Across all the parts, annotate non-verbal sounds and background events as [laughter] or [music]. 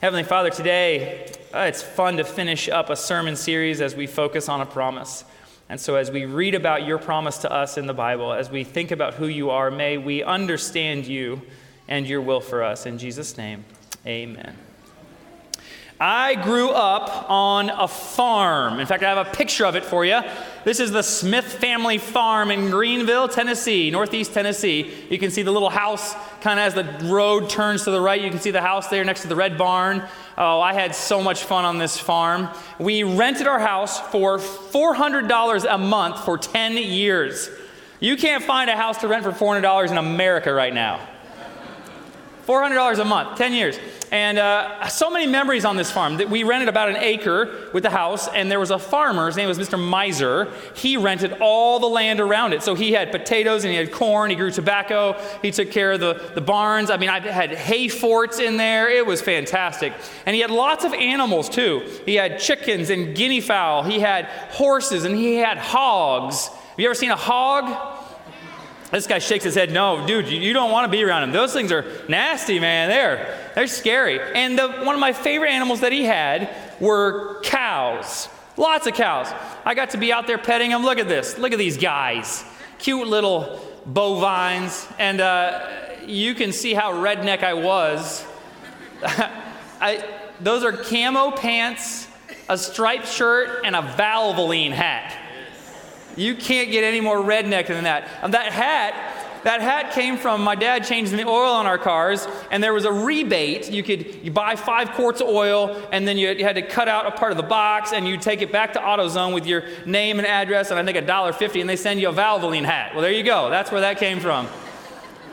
Heavenly Father, today uh, it's fun to finish up a sermon series as we focus on a promise. And so, as we read about your promise to us in the Bible, as we think about who you are, may we understand you and your will for us. In Jesus' name, amen. I grew up on a farm. In fact, I have a picture of it for you. This is the Smith family farm in Greeneville, Tennessee, northeast Tennessee. You can see the little house kind of as the road turns to the right. You can see the house there next to the red barn. Oh, I had so much fun on this farm. We rented our house for $400 a month for 10 years. You can't find a house to rent for $400 in America right now. $400 a month, 10 years. And uh, so many memories on this farm. that We rented about an acre with the house, and there was a farmer. His name was Mr. Miser. He rented all the land around it. So he had potatoes and he had corn. He grew tobacco. He took care of the, the barns. I mean, I had hay forts in there. It was fantastic. And he had lots of animals too. He had chickens and guinea fowl. He had horses and he had hogs. Have you ever seen a hog? This guy shakes his head. No, dude, you, don't want to be around him. Those things are nasty, man. They're, they're scary. And the, one of my favorite animals that he had were cows. Lots of cows. I got to be out there petting them. Look at this. Look at these guys. Cute little bovines. And uh, you can see how redneck I was. [laughs] I, those are camo pants, a striped shirt, and a Valvoline hat. You can't get any more redneck than that. And that hat, that hat came from my dad changing the oil on our cars, and there was a rebate. You could you buy five quarts of oil, and then you, you had to cut out a part of the box, and you take it back to AutoZone with your name and address, and I think a dollar fifty, and they send you a Valvoline hat. Well, there you go. That's where that came from.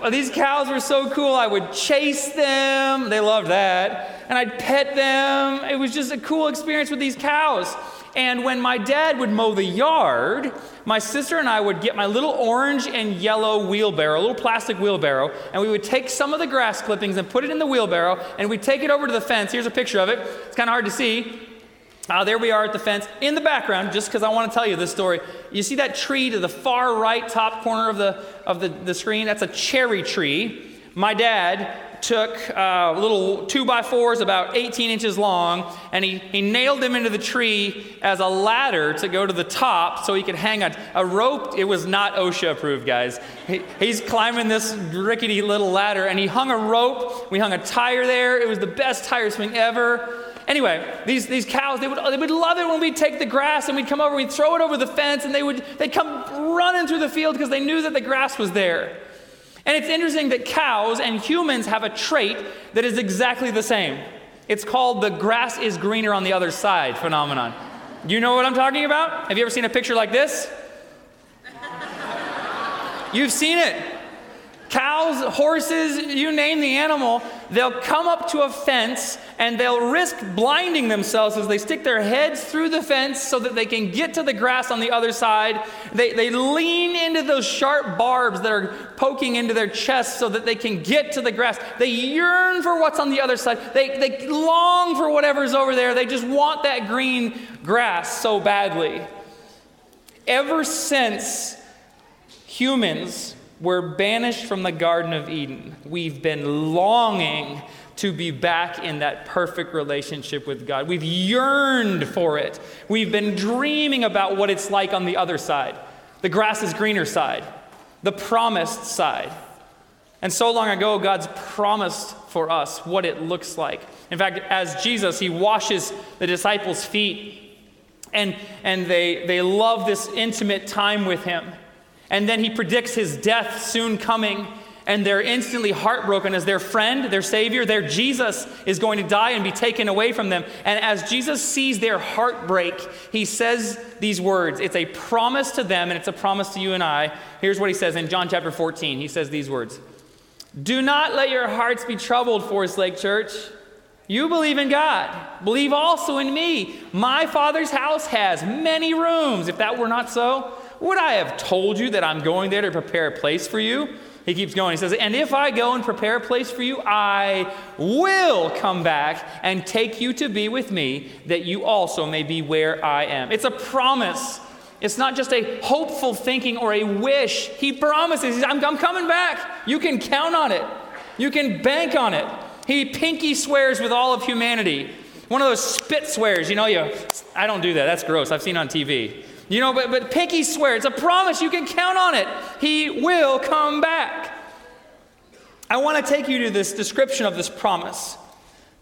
Well, these cows were so cool. I would chase them. They loved that. And I'd pet them. It was just a cool experience with these cows. And when my dad would mow the yard, my sister and I would get my little orange and yellow wheelbarrow, a little plastic wheelbarrow, and we would take some of the grass clippings and put it in the wheelbarrow, and we'd take it over to the fence. Here's a picture of it. It's kind of hard to see. Uh, there we are at the fence. In the background, just because I want to tell you this story, you see that tree to the far right top corner of the, of the, the screen? That's a cherry tree. My dad took uh, little two by fours about 18 inches long and he, he nailed them into the tree as a ladder to go to the top so he could hang a, a rope. It was not OSHA approved, guys. He, he's climbing this rickety little ladder and he hung a rope. We hung a tire there. It was the best tire swing ever. Anyway, these, these cows, they would, they would love it when we'd take the grass and we'd come over, we'd throw it over the fence, and they would they'd come running through the field because they knew that the grass was there. And it's interesting that cows and humans have a trait that is exactly the same. It's called the grass is greener on the other side phenomenon. Do you know what I'm talking about? Have you ever seen a picture like this? You've seen it. Cows, horses, you name the animal, they'll come up to a fence and they'll risk blinding themselves as they stick their heads through the fence so that they can get to the grass on the other side. They, they lean into those sharp barbs that are poking into their chest so that they can get to the grass. They yearn for what's on the other side. They, they long for whatever's over there. They just want that green grass so badly. Ever since humans were banished from the Garden of Eden, we've been longing to be back in that perfect relationship with God. We've yearned for it. We've been dreaming about what it's like on the other side the grass is greener side, the promised side. And so long ago, God's promised for us what it looks like. In fact, as Jesus, he washes the disciples' feet, and, and they, they love this intimate time with him. And then he predicts his death soon coming and they're instantly heartbroken as their friend, their Savior, their Jesus is going to die and be taken away from them. And as Jesus sees their heartbreak, he says these words. It's a promise to them, and it's a promise to you and I. Here's what he says in John chapter 14. He says these words Do not let your hearts be troubled, Forest Lake Church. You believe in God. Believe also in me. My Father's house has many rooms. If that were not so, would I have told you that I'm going there to prepare a place for you? He keeps going. He says, And if I go and prepare a place for you, I will come back and take you to be with me, that you also may be where I am. It's a promise. It's not just a hopeful thinking or a wish. He promises, I'm, I'm coming back. You can count on it, you can bank on it. He pinky swears with all of humanity. One of those spit swears, you know, you, I don't do that. That's gross. I've seen on TV. You know, but, but pinky swear. It's a promise. You can count on it. He will come back. I want to take you to this description of this promise.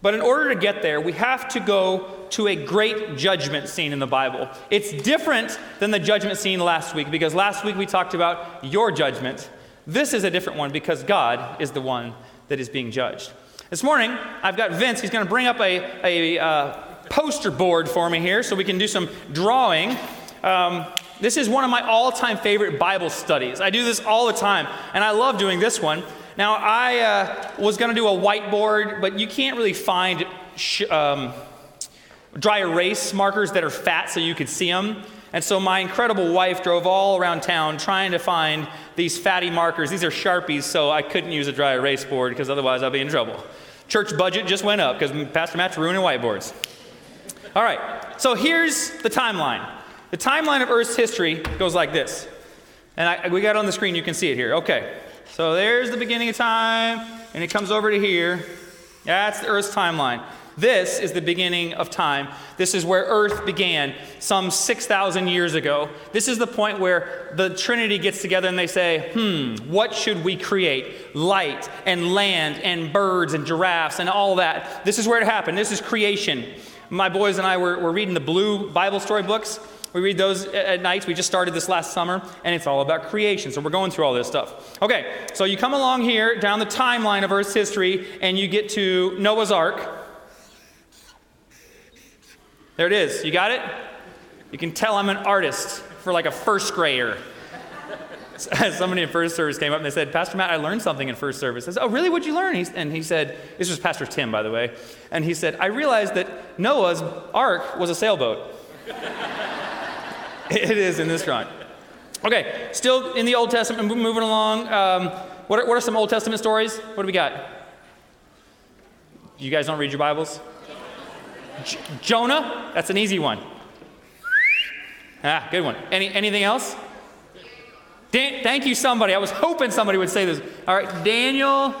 But in order to get there, we have to go to a great judgment scene in the Bible. It's different than the judgment scene last week because last week we talked about your judgment. This is a different one because God is the one that is being judged. This morning, I've got Vince. He's going to bring up a, a uh, poster board for me here so we can do some drawing. Um, this is one of my all time favorite Bible studies. I do this all the time, and I love doing this one. Now, I uh, was going to do a whiteboard, but you can't really find sh- um, dry erase markers that are fat so you could see them. And so my incredible wife drove all around town trying to find these fatty markers. These are Sharpies, so I couldn't use a dry erase board because otherwise I'd be in trouble. Church budget just went up because Pastor Matt's ruining whiteboards. All right, so here's the timeline. The timeline of Earth's history goes like this. And I, we got on the screen, you can see it here. Okay. So there's the beginning of time, and it comes over to here. That's the Earth's timeline. This is the beginning of time. This is where Earth began some 6,000 years ago. This is the point where the Trinity gets together and they say, hmm, what should we create? Light and land and birds and giraffes and all that. This is where it happened. This is creation. My boys and I were, were reading the blue Bible story books. We read those at nights. We just started this last summer, and it's all about creation. So we're going through all this stuff. Okay, so you come along here down the timeline of Earth's history, and you get to Noah's Ark. There it is. You got it? You can tell I'm an artist for like a first grader. [laughs] Somebody in first service came up and they said, Pastor Matt, I learned something in first service. I said, Oh, really? What'd you learn? and he said, This was Pastor Tim, by the way. And he said, I realized that Noah's ark was a sailboat. [laughs] [laughs] It is in this drawing. Okay, still in the Old Testament, moving along. Um, what, are, what are some Old Testament stories? What do we got? You guys don't read your Bibles? J- Jonah? That's an easy one. Ah, good one. Any, anything else? Dan- thank you, somebody. I was hoping somebody would say this. All right, Daniel.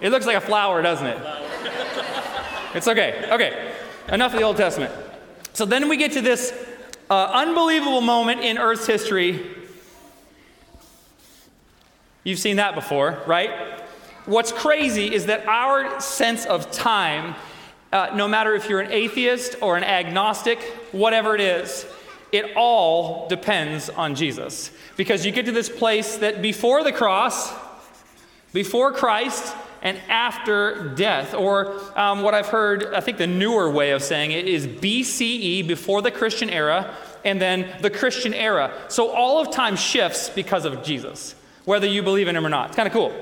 It looks like a flower, doesn't it? It's okay. Okay. Enough of the Old Testament. So then we get to this uh, unbelievable moment in Earth's history. You've seen that before, right? What's crazy is that our sense of time, uh, no matter if you're an atheist or an agnostic, whatever it is, it all depends on Jesus. Because you get to this place that before the cross, before Christ, and after death. Or um, what I've heard, I think the newer way of saying it is BCE, before the Christian era, and then the Christian era. So all of time shifts because of Jesus, whether you believe in him or not. It's kind of cool.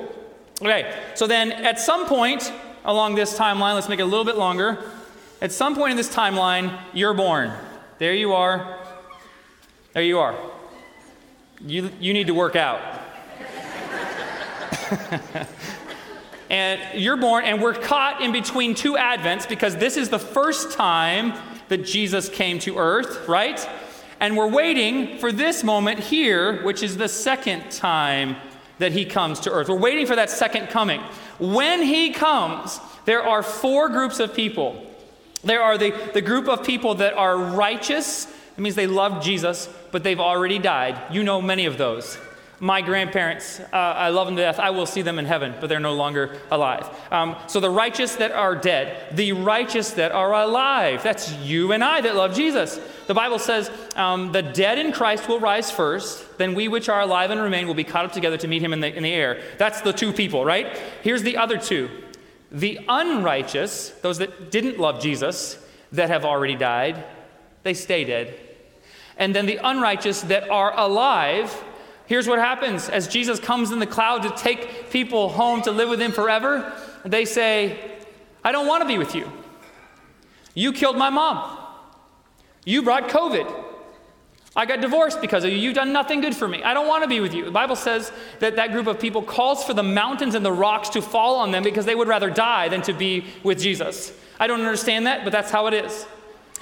Okay, so then at some point along this timeline, let's make it a little bit longer. At some point in this timeline, you're born. There you are. There you are. You, you need to work out. [laughs] and you're born, and we're caught in between two advents because this is the first time that Jesus came to earth, right? And we're waiting for this moment here, which is the second time that he comes to earth. We're waiting for that second coming. When he comes, there are four groups of people. There are the, the group of people that are righteous, it means they love Jesus, but they've already died. You know many of those my grandparents, uh, I love them to death. I will see them in heaven, but they're no longer alive. Um, so the righteous that are dead, the righteous that are alive. That's you and I that love Jesus. The Bible says um, the dead in Christ will rise first, then we which are alive and remain will be caught up together to meet him in the, in the air. That's the two people, right? Here's the other two the unrighteous, those that didn't love Jesus, that have already died, they stay dead. And then the unrighteous that are alive, Here's what happens as Jesus comes in the cloud to take people home to live with him forever. They say, I don't want to be with you. You killed my mom. You brought COVID. I got divorced because of you. You've done nothing good for me. I don't want to be with you. The Bible says that that group of people calls for the mountains and the rocks to fall on them because they would rather die than to be with Jesus. I don't understand that, but that's how it is.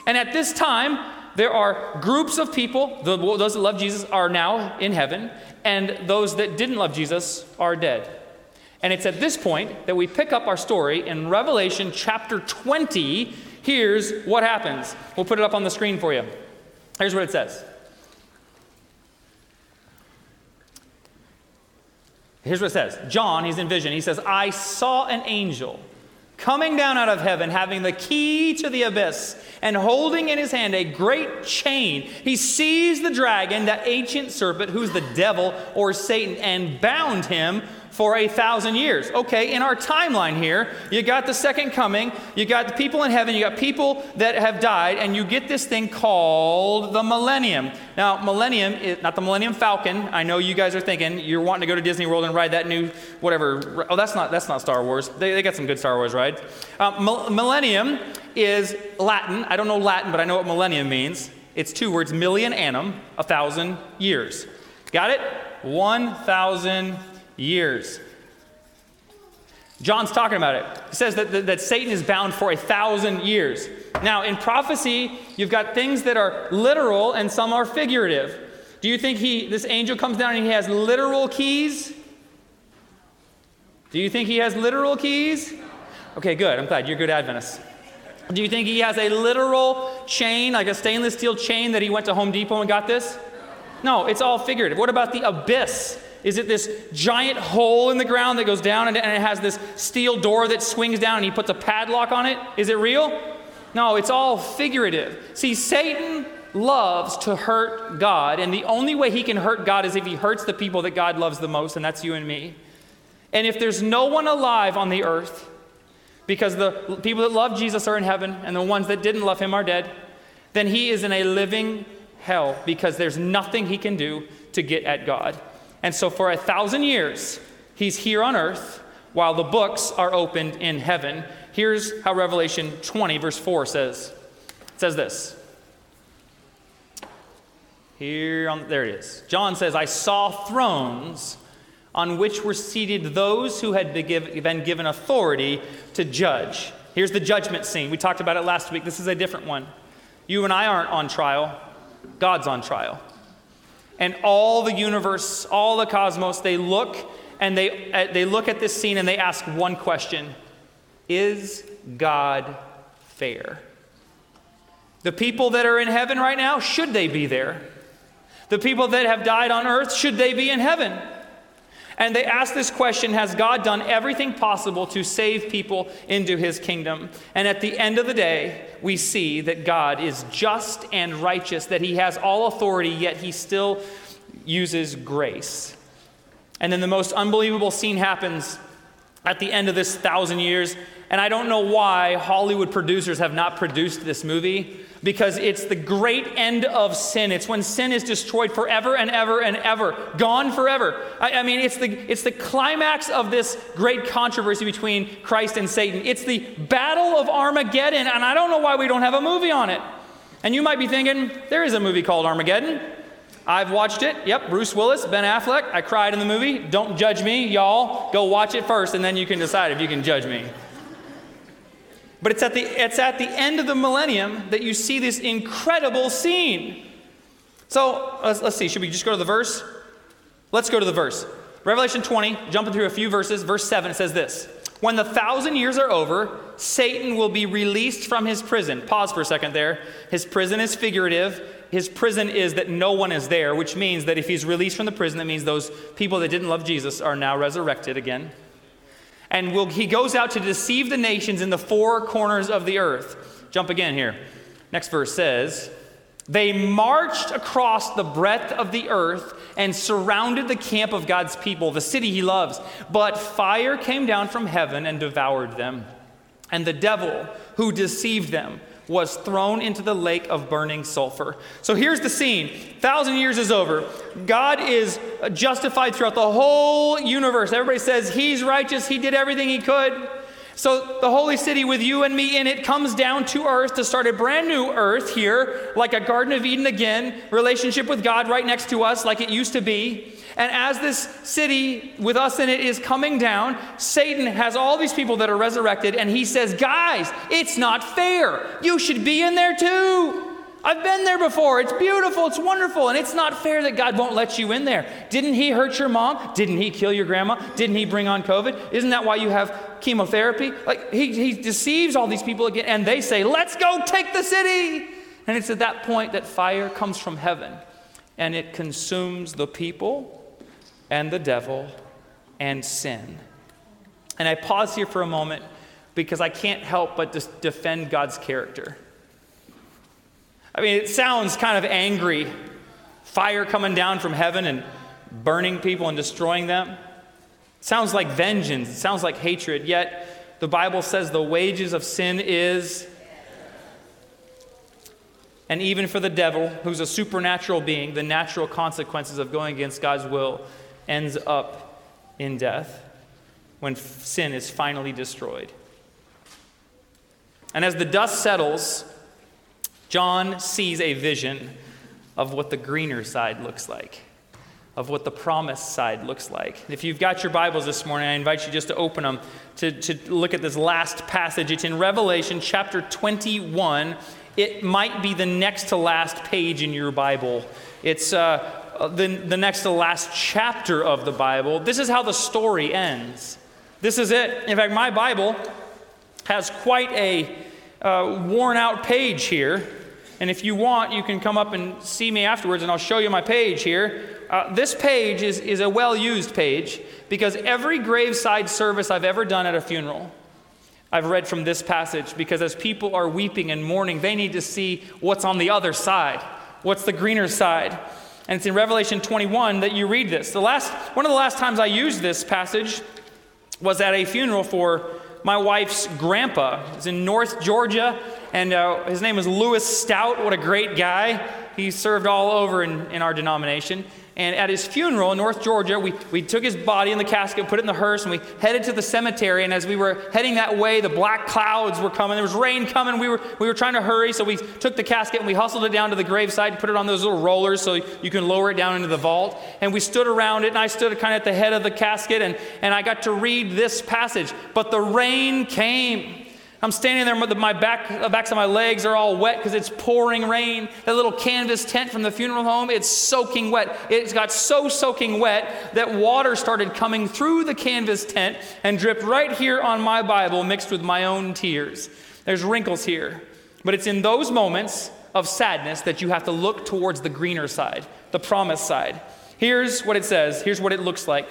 And at this time, there are groups of people, those that love Jesus are now in heaven, and those that didn't love Jesus are dead. And it's at this point that we pick up our story in Revelation chapter 20. Here's what happens. We'll put it up on the screen for you. Here's what it says. Here's what it says John, he's in vision. He says, I saw an angel coming down out of heaven, having the key to the abyss, and holding in his hand a great chain. He seized the dragon, that ancient serpent, who's the devil or Satan, and bound him for a thousand years. Okay, in our timeline here, you got the second coming, you got the people in heaven, you got people that have died, and you get this thing called the millennium. Now, millennium is not the Millennium Falcon. I know you guys are thinking you're wanting to go to Disney World and ride that new whatever. Oh, that's not that's not Star Wars. They, they got some good Star Wars rides. Uh, millennium is Latin. I don't know Latin, but I know what millennium means. It's two words: million annum, a thousand years. Got it? One thousand years. John's talking about it. He says that, that, that, Satan is bound for a thousand years. Now, in prophecy, you've got things that are literal and some are figurative. Do you think he, this angel comes down and he has literal keys? Do you think he has literal keys? Okay, good. I'm glad. You're good Adventists. Do you think he has a literal chain, like a stainless steel chain that he went to Home Depot and got this? No, it's all figurative. What about the abyss? Is it this giant hole in the ground that goes down and, and it has this steel door that swings down and he puts a padlock on it? Is it real? No, it's all figurative. See, Satan loves to hurt God, and the only way he can hurt God is if he hurts the people that God loves the most, and that's you and me. And if there's no one alive on the earth, because the people that love Jesus are in heaven and the ones that didn't love him are dead, then he is in a living hell because there's nothing he can do to get at God. And so for a thousand years, he's here on earth while the books are opened in heaven. Here's how Revelation 20, verse 4 says it says this. Here on, there it is. John says, I saw thrones on which were seated those who had been given authority to judge. Here's the judgment scene. We talked about it last week. This is a different one. You and I aren't on trial, God's on trial and all the universe, all the cosmos, they look and they, uh, they look at this scene and they ask one question Is God fair? The people that are in heaven right now, should they be there? The people that have died on earth, should they be in heaven? And they ask this question Has God done everything possible to save people into his kingdom? And at the end of the day, we see that God is just and righteous, that he has all authority, yet he still uses grace. And then the most unbelievable scene happens at the end of this thousand years. And I don't know why Hollywood producers have not produced this movie because it's the great end of sin. It's when sin is destroyed forever and ever and ever, gone forever. I, I, mean, it's the, it's the climax of this great controversy between Christ and Satan. It's the battle of Armageddon, and I don't know why we don't have a movie on it. And you might be thinking, there is a movie called Armageddon. I've watched it. Yep, Bruce Willis, Ben Affleck. I cried in the movie. Don't judge me, y'all. Go watch it first, and then you can decide if you can judge me. But it's at the, it's at the end of the millennium that you see this incredible scene. So let's, let's see, should we just go to the verse? Let's go to the verse. Revelation 20, jumping through a few verses, verse 7, it says this When the thousand years are over, Satan will be released from his prison. Pause for a second there. His prison is figurative. His prison is that no one is there, which means that if he's released from the prison, that means those people that didn't love Jesus are now resurrected again and will, he goes out to deceive the nations in the four corners of the earth. Jump again here. Next verse says, They marched across the breadth of the earth and surrounded the camp of God's people, the city he loves. But fire came down from heaven and devoured them. And the devil who deceived them was thrown into the lake of burning sulfur. So here's the scene. Thousand years is over. God is justified throughout the whole universe. Everybody says he's righteous. He did everything he could. So the holy city with you and me in it comes down to earth to start a brand new earth here, like a Garden of Eden again, relationship with God right next to us, like it used to be. And as this city with us in it is coming down, Satan has all these people that are resurrected, and he says, Guys, it's not fair. You should be in there too. I've been there before. It's beautiful. It's wonderful. And it's not fair that God won't let you in there. Didn't He hurt your mom? Didn't He kill your grandma? Didn't He bring on COVID? Isn't that why you have chemotherapy? Like, He, he deceives all these people again, and they say, Let's go take the city. And it's at that point that fire comes from heaven and it consumes the people and the devil and sin. And I pause here for a moment because I can't help but just defend God's character. I mean, it sounds kind of angry fire coming down from heaven and burning people and destroying them. It sounds like vengeance, it sounds like hatred, yet the Bible says the wages of sin is. And even for the devil, who's a supernatural being, the natural consequences of going against God's will ends up in death when sin is finally destroyed. And as the dust settles, John sees a vision of what the greener side looks like, of what the promised side looks like. If you've got your Bibles this morning, I invite you just to open them to, to look at this last passage. It's in Revelation chapter 21. It might be the next to last page in your Bible. It's uh, the, the next to last chapter of the Bible. This is how the story ends. This is it. In fact, my Bible has quite a uh, worn out page here. And if you want, you can come up and see me afterwards, and I'll show you my page here. Uh, this page is, is a well used page because every graveside service I've ever done at a funeral, I've read from this passage because as people are weeping and mourning, they need to see what's on the other side, what's the greener side. And it's in Revelation 21 that you read this. The last, one of the last times I used this passage was at a funeral for my wife's grandpa. He's in North Georgia, and uh, his name was Lewis Stout. What a great guy. He served all over in, in our denomination. And at his funeral in North Georgia, we, we took his body in the casket, put it in the hearse, and we headed to the cemetery. And as we were heading that way, the black clouds were coming. There was rain coming. We were, we were trying to hurry, so we took the casket and we hustled it down to the graveside and put it on those little rollers so you can lower it down into the vault. And we stood around it, and I stood kind of at the head of the casket, and, and I got to read this passage. But the rain came. I'm standing there, my back, the backs of my legs are all wet because it's pouring rain. That little canvas tent from the funeral home, it's soaking wet. It's got so soaking wet that water started coming through the canvas tent and dripped right here on my Bible mixed with my own tears. There's wrinkles here. But it's in those moments of sadness that you have to look towards the greener side, the promised side. Here's what it says. Here's what it looks like.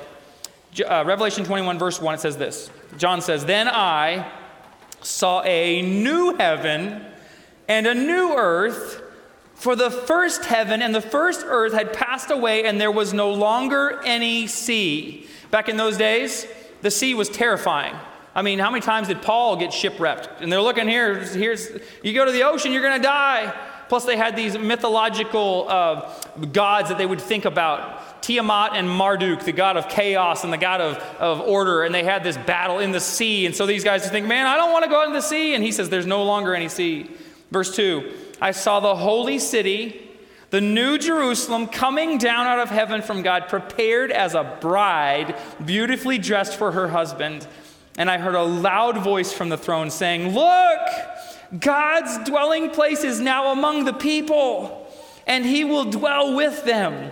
Uh, Revelation 21, verse 1, it says this John says, Then I, saw a new heaven and a new earth, for the first heaven and the first earth had passed away, and there was no longer any sea. Back in those days, the sea was terrifying. I mean, how many times did Paul get shipwrecked? And they're looking here, here's, you go to the ocean, you're going to die. Plus, they had these mythological uh, gods that they would think about Tiamat and Marduk, the god of chaos and the god of, of order, and they had this battle in the sea. And so these guys think, man, I don't want to go out in the sea. And he says, there's no longer any sea. Verse 2 I saw the holy city, the new Jerusalem, coming down out of heaven from God, prepared as a bride, beautifully dressed for her husband. And I heard a loud voice from the throne saying, Look, God's dwelling place is now among the people, and he will dwell with them.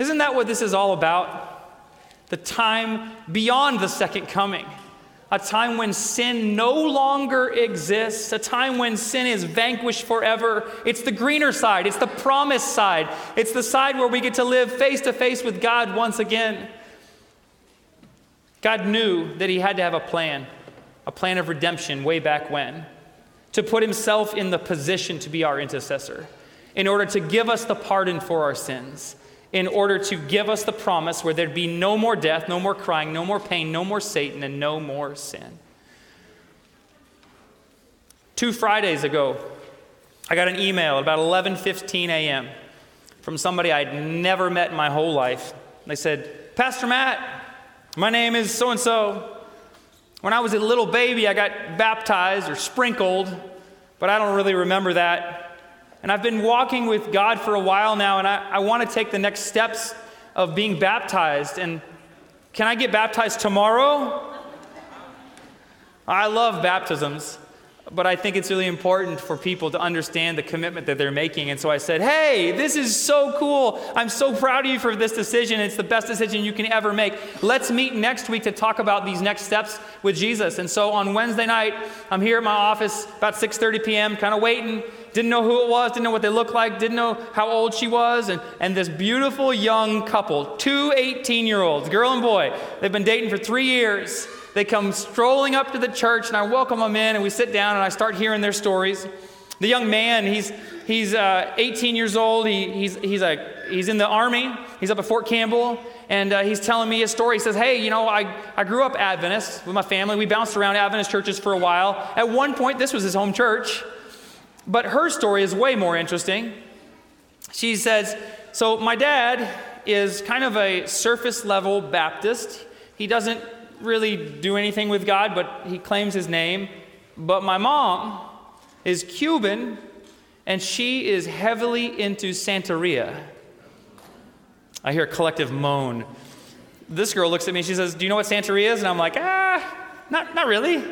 Isn't that what this is all about? The time beyond the second coming. A time when sin no longer exists, a time when sin is vanquished forever. It's the greener side, it's the promised side, it's the side where we get to live face to face with God once again. God knew that He had to have a plan, a plan of redemption way back when, to put Himself in the position to be our intercessor, in order to give us the pardon for our sins in order to give us the promise where there'd be no more death, no more crying, no more pain, no more Satan, and no more sin. Two Fridays ago, I got an email at about 11:15 a.m. from somebody I'd never met in my whole life. They said, "Pastor Matt, my name is so and so. When I was a little baby, I got baptized or sprinkled, but I don't really remember that. And I've been walking with God for a while now, and I, I want to take the next steps of being baptized. And can I get baptized tomorrow? I love baptisms but I think it's really important for people to understand the commitment that they're making. And so I said, Hey, this is so cool. I'm so proud of you for this decision. It's the best decision you can ever make. Let's meet next week to talk about these next steps with Jesus. And so on Wednesday night, I'm here at my office about 6:30 p.m., kind of waiting. Didn't know who it was, didn't know what they looked like, didn't know how old she was. And, and this beautiful young couple, two 18 year olds, girl and boy, they've been dating for three years. They come strolling up to the church, and I welcome them in, and we sit down, and I start hearing their stories. The young man, he's, he's uh, 18 years old. He, he's, he's, a, he's in the Army. He's up at Fort Campbell, and uh, he's telling me his story. He says, Hey, you know, I, I grew up Adventist with my family. We bounced around Adventist churches for a while. At one point, this was his home church. But her story is way more interesting. She says, So my dad is kind of a surface level Baptist. He doesn't really do anything with God, but he claims his name. But my mom is Cuban, and she is heavily into Santeria. I hear a collective moan. This girl looks at me, and she says, Do you know what Santeria is? And I'm like, Ah, not, not really.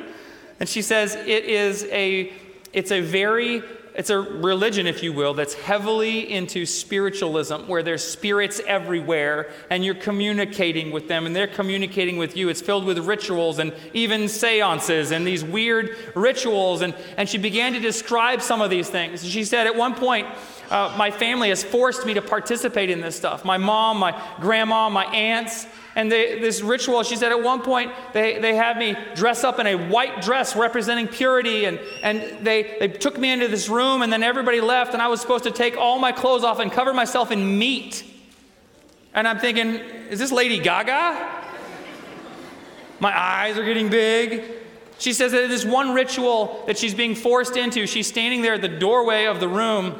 And she says, It is a, it's a very it's a religion, if you will, that's heavily into spiritualism, where there's spirits everywhere and you're communicating with them and they're communicating with you. It's filled with rituals and even seances and these weird rituals. And, and she began to describe some of these things. She said, At one point, uh, my family has forced me to participate in this stuff. My mom, my grandma, my aunts. And they, this ritual, she said at one point, they, they had me dress up in a white dress representing purity. And, and they, they took me into this room, and then everybody left, and I was supposed to take all my clothes off and cover myself in meat. And I'm thinking, is this Lady Gaga? My eyes are getting big. She says that this one ritual that she's being forced into, she's standing there at the doorway of the room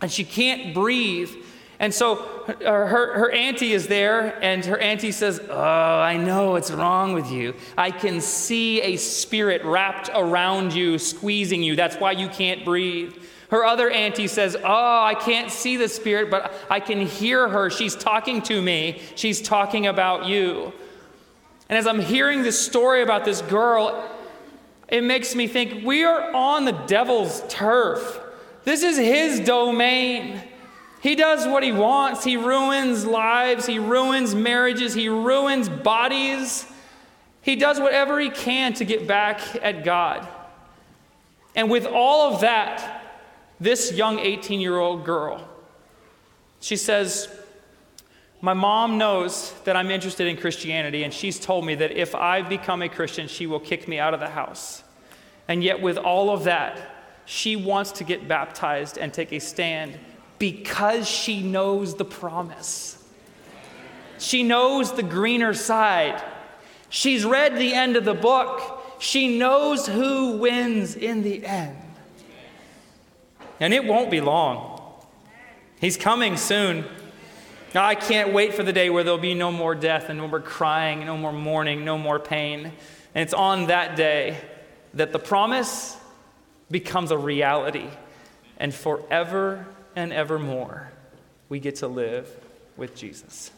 and she can't breathe. And so uh, her, her auntie is there, and her auntie says, Oh, I know what's wrong with you. I can see a spirit wrapped around you, squeezing you. That's why you can't breathe. Her other auntie says, Oh, I can't see the spirit, but I can hear her. She's talking to me. She's talking about you. And as I'm hearing this story about this girl, it makes me think we are on the devil's turf. This is his domain. He does what he wants. He ruins lives, he ruins marriages, he ruins bodies. He does whatever he can to get back at God. And with all of that, this young 18 year old girl, she says, My mom knows that I'm interested in Christianity, and she's told me that if I become a Christian, she will kick me out of the house. And yet, with all of that, she wants to get baptized and take a stand because she knows the promise. She knows the greener side. She's read the end of the book. She knows who wins in the end. And it won't be long. He's coming soon. I can't wait for the day where there'll be no more death and no more crying, no more mourning, no more pain. And it's on that day that the promise becomes a reality. And forever and evermore, we get to live with Jesus.